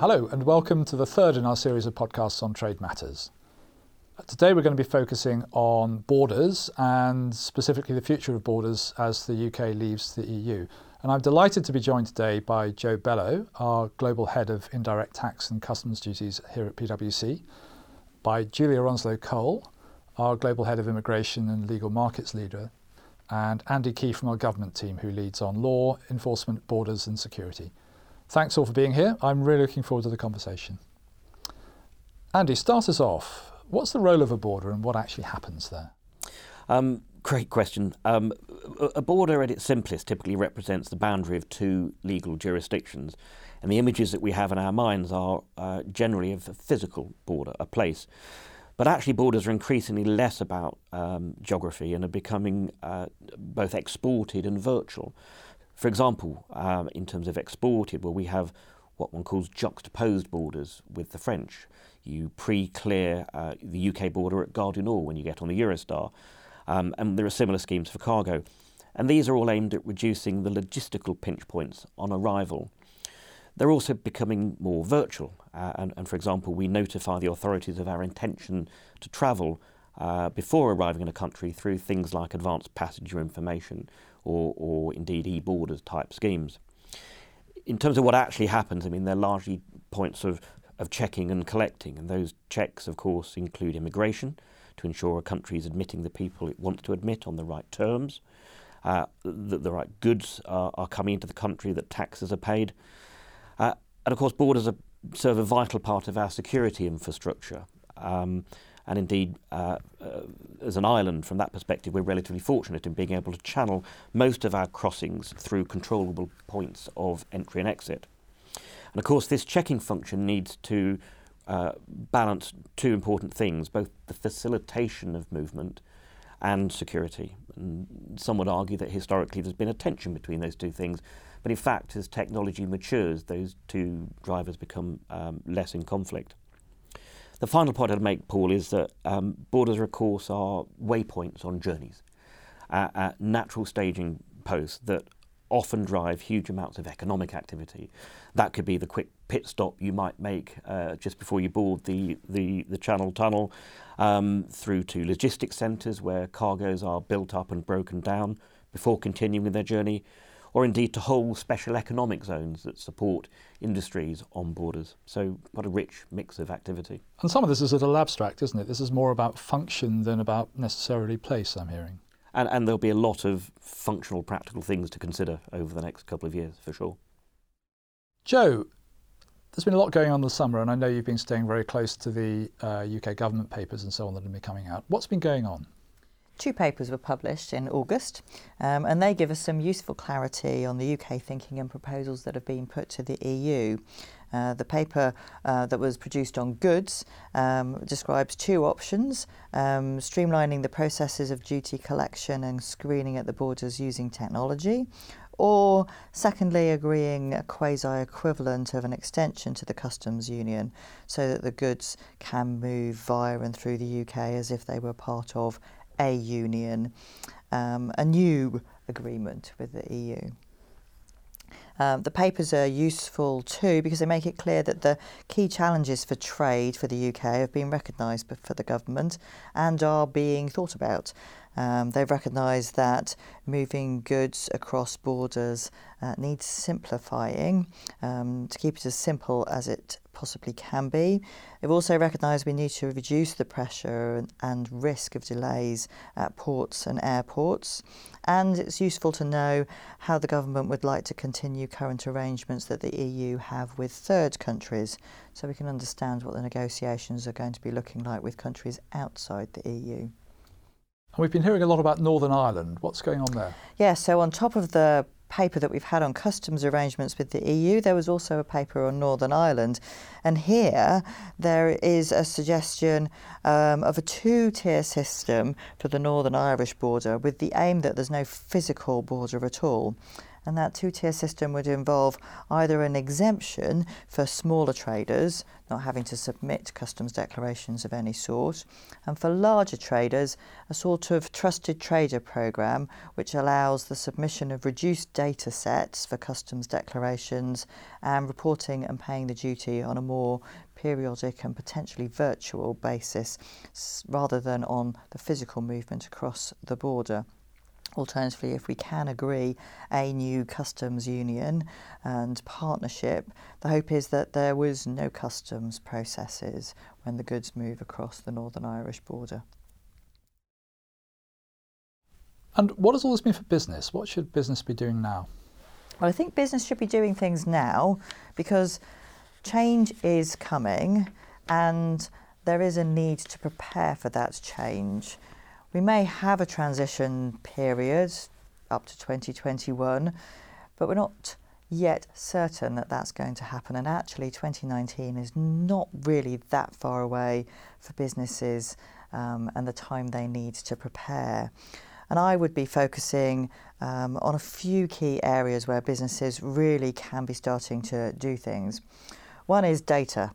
Hello, and welcome to the third in our series of podcasts on trade matters. Today, we're going to be focusing on borders and specifically the future of borders as the UK leaves the EU. And I'm delighted to be joined today by Jo Bello, our Global Head of Indirect Tax and Customs Duties here at PwC, by Julia Onslow Cole, our Global Head of Immigration and Legal Markets Leader, and Andy Key from our government team, who leads on law, enforcement, borders, and security. Thanks all for being here. I'm really looking forward to the conversation. Andy, start us off. What's the role of a border and what actually happens there? Um, great question. Um, a border at its simplest typically represents the boundary of two legal jurisdictions. And the images that we have in our minds are uh, generally of a physical border, a place. But actually, borders are increasingly less about um, geography and are becoming uh, both exported and virtual. For example, um, in terms of exported, well, we have what one calls juxtaposed borders with the French. You pre-clear uh, the UK border at Gare du Nord when you get on the Eurostar, um, and there are similar schemes for cargo. And these are all aimed at reducing the logistical pinch points on arrival. They're also becoming more virtual, uh, and, and, for example, we notify the authorities of our intention to travel uh, before arriving in a country through things like advanced passenger information, or, or indeed e-borders type schemes. In terms of what actually happens, I mean, they're largely points of, of checking and collecting, and those checks, of course, include immigration to ensure a country is admitting the people it wants to admit on the right terms, uh, that the right goods are, are, coming into the country, that taxes are paid. Uh, and of course, borders are, serve a vital part of our security infrastructure. Um, and indeed, uh, uh, as an island, from that perspective, we're relatively fortunate in being able to channel most of our crossings through controllable points of entry and exit. And of course, this checking function needs to uh, balance two important things both the facilitation of movement and security. And some would argue that historically there's been a tension between those two things. But in fact, as technology matures, those two drivers become um, less in conflict. The final point I'd make, Paul, is that um, borders, of course, are waypoints on journeys, uh, uh, natural staging posts that often drive huge amounts of economic activity. That could be the quick pit stop you might make uh, just before you board the, the, the Channel Tunnel, um, through to logistics centres where cargoes are built up and broken down before continuing their journey, or indeed to whole special economic zones that support industries on borders. So, what a rich mix of activity. And some of this is a little abstract, isn't it? This is more about function than about necessarily place, I'm hearing. And, and there'll be a lot of functional, practical things to consider over the next couple of years, for sure. Jo, there's been a lot going on this summer, and I know you've been staying very close to the uh, UK government papers and so on that have been coming out. What's been going on? Two papers were published in August, um, and they give us some useful clarity on the UK thinking and proposals that have been put to the EU. Uh, the paper uh, that was produced on goods um, describes two options um, streamlining the processes of duty collection and screening at the borders using technology, or secondly, agreeing a quasi equivalent of an extension to the customs union so that the goods can move via and through the UK as if they were part of a union, um, a new agreement with the EU. Um, the papers are useful too because they make it clear that the key challenges for trade for the UK have been recognised for the government and are being thought about. Um, they've recognised that moving goods across borders uh, needs simplifying um, to keep it as simple as it possibly can be. They've also recognised we need to reduce the pressure and, and risk of delays at ports and airports. And it's useful to know how the government would like to continue current arrangements that the EU have with third countries so we can understand what the negotiations are going to be looking like with countries outside the EU. We've been hearing a lot about Northern Ireland. What's going on there? Yeah, so on top of the paper that we've had on customs arrangements with the EU, there was also a paper on Northern Ireland. And here there is a suggestion um, of a two tier system for the Northern Irish border with the aim that there's no physical border at all. And that two tier system would involve either an exemption for smaller traders, not having to submit customs declarations of any sort, and for larger traders, a sort of trusted trader programme which allows the submission of reduced data sets for customs declarations and reporting and paying the duty on a more periodic and potentially virtual basis rather than on the physical movement across the border. Alternatively, if we can agree a new customs union and partnership, the hope is that there was no customs processes when the goods move across the Northern Irish border. And what does all this mean for business? What should business be doing now? Well, I think business should be doing things now because change is coming and there is a need to prepare for that change. We may have a transition period up to 2021, but we're not yet certain that that's going to happen. And actually, 2019 is not really that far away for businesses um, and the time they need to prepare. And I would be focusing um, on a few key areas where businesses really can be starting to do things. One is data.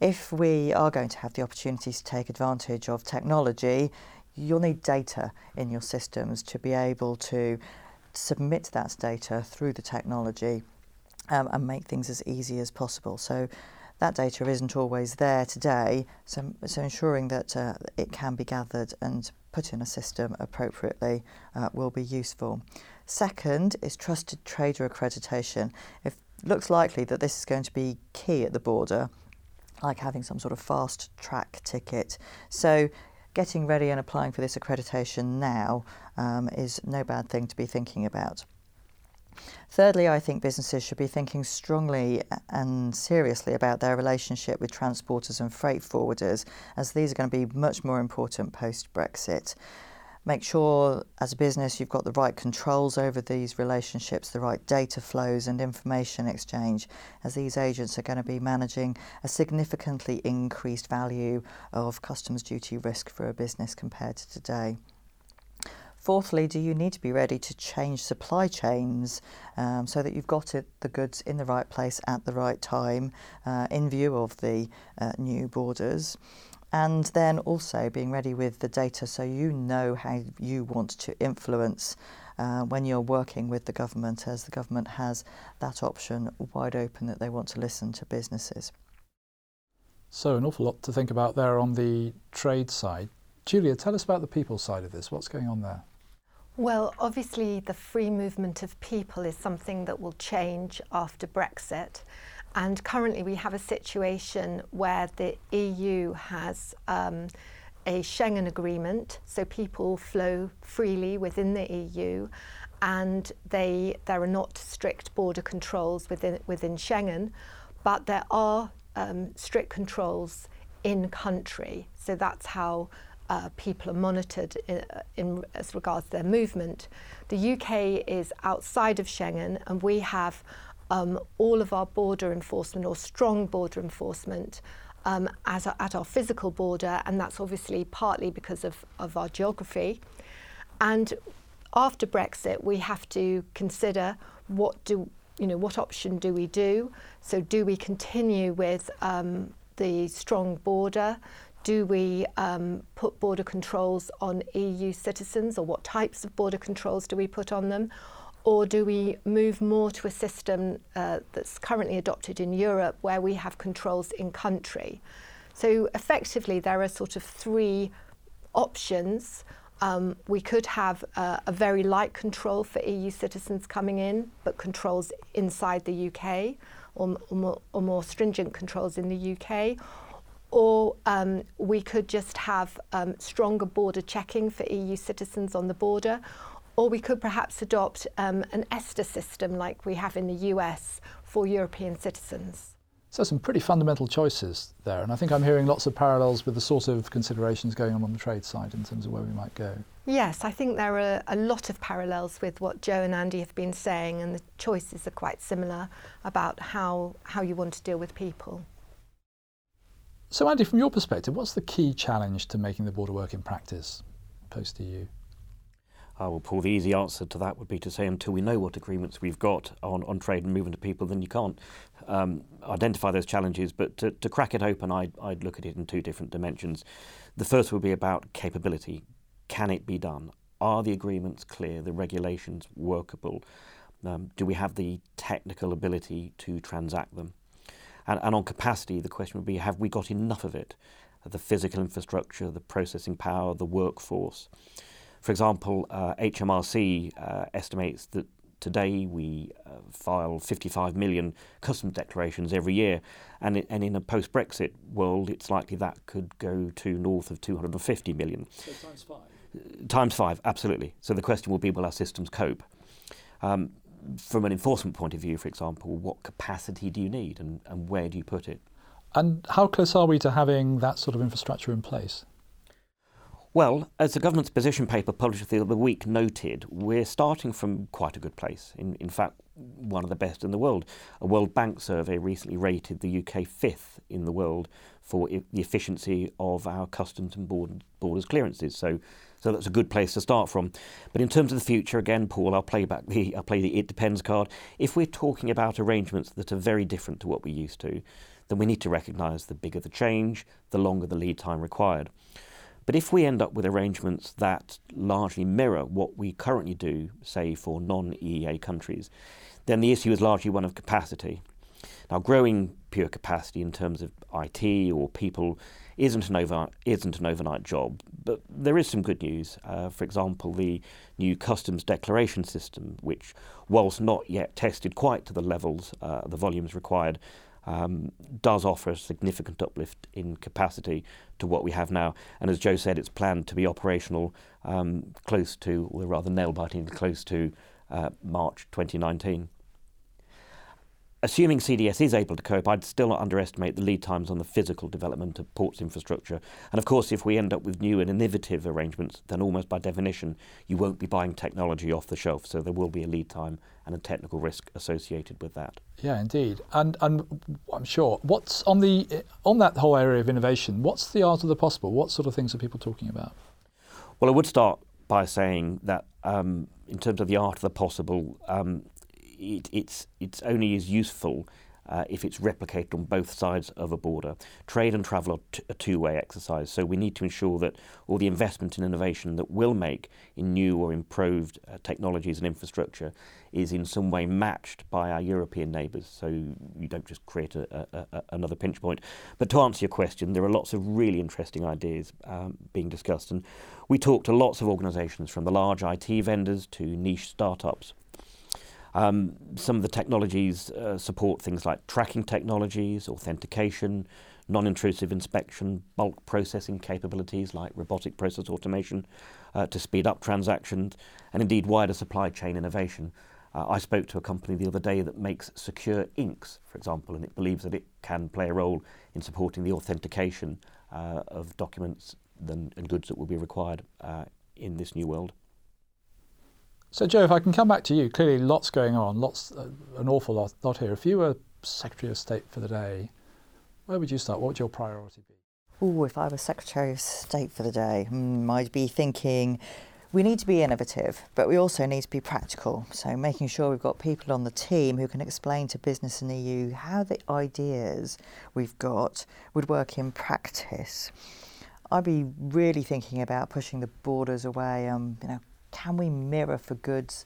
If we are going to have the opportunity to take advantage of technology, you'll need data in your systems to be able to submit that data through the technology um, and make things as easy as possible. So that data isn't always there today, so, so ensuring that uh, it can be gathered and put in a system appropriately uh, will be useful. Second is trusted trader accreditation. If looks likely that this is going to be key at the border, like having some sort of fast track ticket. So, getting ready and applying for this accreditation now um, is no bad thing to be thinking about. Thirdly, I think businesses should be thinking strongly and seriously about their relationship with transporters and freight forwarders, as these are going to be much more important post Brexit. Make sure as a business you've got the right controls over these relationships, the right data flows and information exchange, as these agents are going to be managing a significantly increased value of customs duty risk for a business compared to today. Fourthly, do you need to be ready to change supply chains um, so that you've got it, the goods in the right place at the right time uh, in view of the uh, new borders? And then also being ready with the data so you know how you want to influence uh, when you're working with the government, as the government has that option wide open that they want to listen to businesses. So, an awful lot to think about there on the trade side. Julia, tell us about the people side of this. What's going on there? Well, obviously, the free movement of people is something that will change after Brexit. And currently, we have a situation where the EU has um, a Schengen agreement, so people flow freely within the EU, and they there are not strict border controls within within Schengen, but there are um, strict controls in country. So that's how uh, people are monitored in, in, as regards their movement. The UK is outside of Schengen, and we have um, all of our border enforcement or strong border enforcement um, as a, at our physical border, and that's obviously partly because of, of our geography. And after Brexit, we have to consider what do you know what option do we do? So do we continue with um, the strong border? Do we um, put border controls on EU citizens, or what types of border controls do we put on them? Or do we move more to a system uh, that's currently adopted in Europe where we have controls in country? So effectively, there are sort of three options. Um, we could have a very light control for EU citizens coming in, but controls inside the UK, or, or, more, or more, stringent controls in the UK. Or um, we could just have um, stronger border checking for EU citizens on the border, or we could perhaps adopt um, an ESTA system like we have in the US for European citizens. So, some pretty fundamental choices there, and I think I'm hearing lots of parallels with the sort of considerations going on on the trade side in terms of where we might go. Yes, I think there are a lot of parallels with what Jo and Andy have been saying, and the choices are quite similar about how, how you want to deal with people. So, Andy, from your perspective, what's the key challenge to making the border work in practice post EU? Uh, will Paul the easy answer to that would be to say until we know what agreements we've got on, on trade and movement of people, then you can't um, identify those challenges. But to, to crack it open, I'd, I'd look at it in two different dimensions. The first would be about capability. Can it be done? Are the agreements clear? The regulations workable? Um, do we have the technical ability to transact them? And, and on capacity, the question would be have we got enough of it? The physical infrastructure, the processing power, the workforce. For example, uh, HMRC uh, estimates that today we uh, file 55 million customs declarations every year, and, it, and in a post Brexit world, it's likely that could go to north of 250 million. So times five? Times five, absolutely. So the question will be will our systems cope? Um, from an enforcement point of view, for example, what capacity do you need and, and where do you put it? And how close are we to having that sort of infrastructure in place? Well, as the government's position paper published the other week noted, we're starting from quite a good place. In, in fact, one of the best in the world. A World Bank survey recently rated the UK fifth in the world for I- the efficiency of our customs and board, borders clearances. So, so that's a good place to start from. But in terms of the future, again, Paul, I'll play back the I'll play the it depends card. If we're talking about arrangements that are very different to what we're used to, then we need to recognise the bigger the change, the longer the lead time required. But if we end up with arrangements that largely mirror what we currently do, say for non EEA countries, then the issue is largely one of capacity. Now, growing pure capacity in terms of IT or people isn't an, over, isn't an overnight job, but there is some good news. Uh, for example, the new customs declaration system, which, whilst not yet tested quite to the levels, uh, the volumes required, um, does offer a significant uplift in capacity to what we have now. And as Jo said, it's planned to be operational um, close to, or rather nail biting, close to uh, March 2019. Assuming CDS is able to cope, I'd still not underestimate the lead times on the physical development of ports infrastructure. And of course, if we end up with new and innovative arrangements, then almost by definition, you won't be buying technology off the shelf. So there will be a lead time and a technical risk associated with that. Yeah, indeed. And and I'm sure. What's on the on that whole area of innovation? What's the art of the possible? What sort of things are people talking about? Well, I would start by saying that um, in terms of the art of the possible, um, it, it's it's only as useful uh, if it's replicated on both sides of a border. Trade and travel are t- a two-way exercise, so we need to ensure that all the investment and innovation that we'll make in new or improved uh, technologies and infrastructure is in some way matched by our European neighbours, so you don't just create a, a, a, another pinch point. But to answer your question, there are lots of really interesting ideas um, being discussed, and we talked to lots of organisations from the large IT vendors to niche startups. Um, some of the technologies uh, support things like tracking technologies, authentication, non intrusive inspection, bulk processing capabilities like robotic process automation uh, to speed up transactions, and indeed wider supply chain innovation. Uh, I spoke to a company the other day that makes secure inks, for example, and it believes that it can play a role in supporting the authentication uh, of documents and, goods that will be required uh, in this new world. So, Jo, if I can come back to you, clearly lots going on, lots, uh, an awful lot, lot here. If you were Secretary of State for the day, where would you start? What would your priority be? Oh, if I was Secretary of State for the day, hmm, I'd be thinking we need to be innovative, but we also need to be practical. So, making sure we've got people on the team who can explain to business and the EU how the ideas we've got would work in practice. I'd be really thinking about pushing the borders away, um, you know, can we mirror for goods,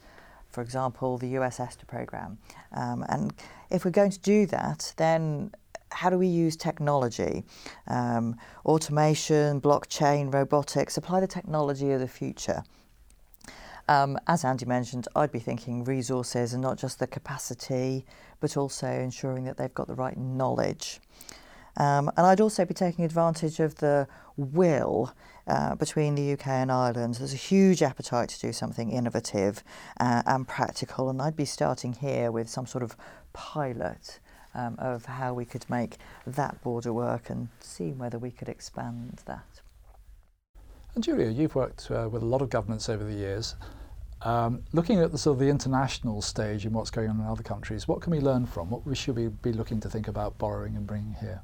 for example, the US ESTA program? Um, and if we're going to do that, then how do we use technology? Um, automation, blockchain, robotics, apply the technology of the future. Um, as Andy mentioned, I'd be thinking resources and not just the capacity, but also ensuring that they've got the right knowledge. Um, and I'd also be taking advantage of the will uh, between the UK and Ireland. There's a huge appetite to do something innovative uh, and practical, and I'd be starting here with some sort of pilot um, of how we could make that border work and see whether we could expand that. And Julia, you've worked uh, with a lot of governments over the years. Um, looking at the sort of the international stage and what's going on in other countries, what can we learn from? What we should we be looking to think about borrowing and bringing here?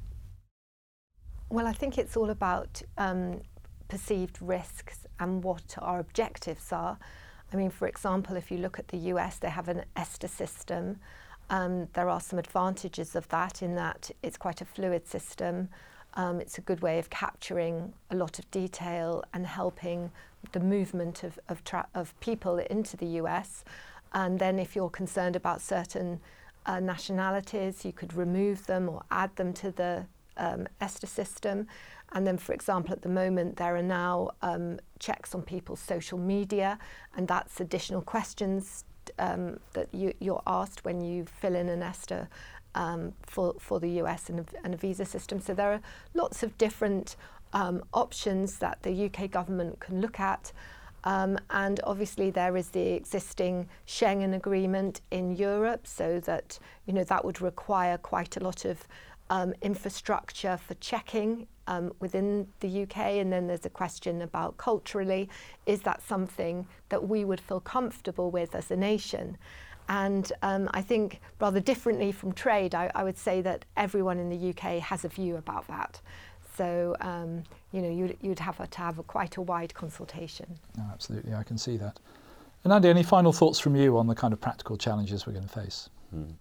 Well, I think it's all about um, perceived risks and what our objectives are. I mean, for example, if you look at the US, they have an ESTA system. Um, there are some advantages of that in that it's quite a fluid system. Um, it's a good way of capturing a lot of detail and helping the movement of, of, tra- of people into the US. And then, if you're concerned about certain uh, nationalities, you could remove them or add them to the um, ESTA system. And then, for example, at the moment, there are now um, checks on people's social media, and that's additional questions um, that you, you're asked when you fill in an ESTA um, for, for the US and a, and a visa system. So there are lots of different um, options that the UK government can look at. Um, and obviously there is the existing Schengen agreement in Europe, so that you know that would require quite a lot of um, infrastructure for checking um, within the UK. And then there's a question about culturally, is that something that we would feel comfortable with as a nation? And um, I think, rather differently from trade, I, I, would say that everyone in the UK has a view about that. So, um, you know, you'd, you'd have to have a, quite a wide consultation. No, absolutely, I can see that. And Andy, any final thoughts from you on the kind of practical challenges we're going to face? Hmm.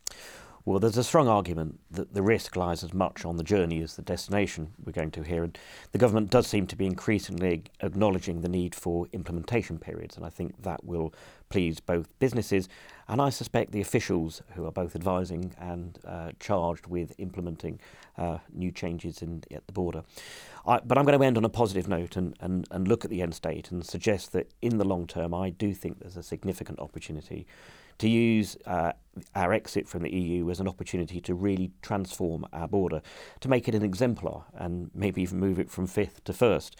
Well, there's a strong argument that the risk lies as much on the journey as the destination we're going to here. And the government does seem to be increasingly acknowledging the need for implementation periods. And I think that will please both businesses and I suspect the officials who are both advising and uh, charged with implementing uh, new changes in, at the border. I, but I'm going to end on a positive note and, and, and look at the end state and suggest that in the long term, I do think there's a significant opportunity to use uh, our exit from the EU as an opportunity to really transform our border, to make it an exemplar and maybe even move it from fifth to first.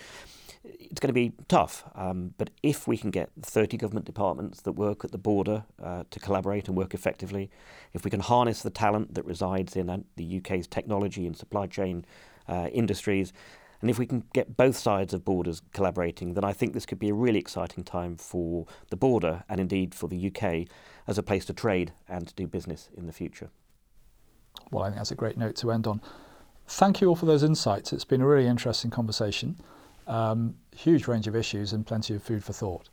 It's going to be tough, um, but if we can get 30 government departments that work at the border uh, to collaborate and work effectively, if we can harness the talent that resides in uh, the UK's technology and supply chain uh, industries, and if we can get both sides of borders collaborating, then I think this could be a really exciting time for the border and indeed for the UK as a place to trade and to do business in the future. Well, I think that's a great note to end on. Thank you all for those insights. It's been a really interesting conversation. Um, huge range of issues and plenty of food for thought.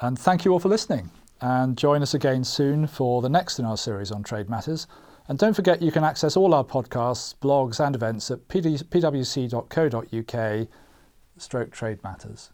And thank you all for listening. And join us again soon for the next in our series on trade matters. And don't forget you can access all our podcasts, blogs, and events at pwc.co.uk stroke trade matters.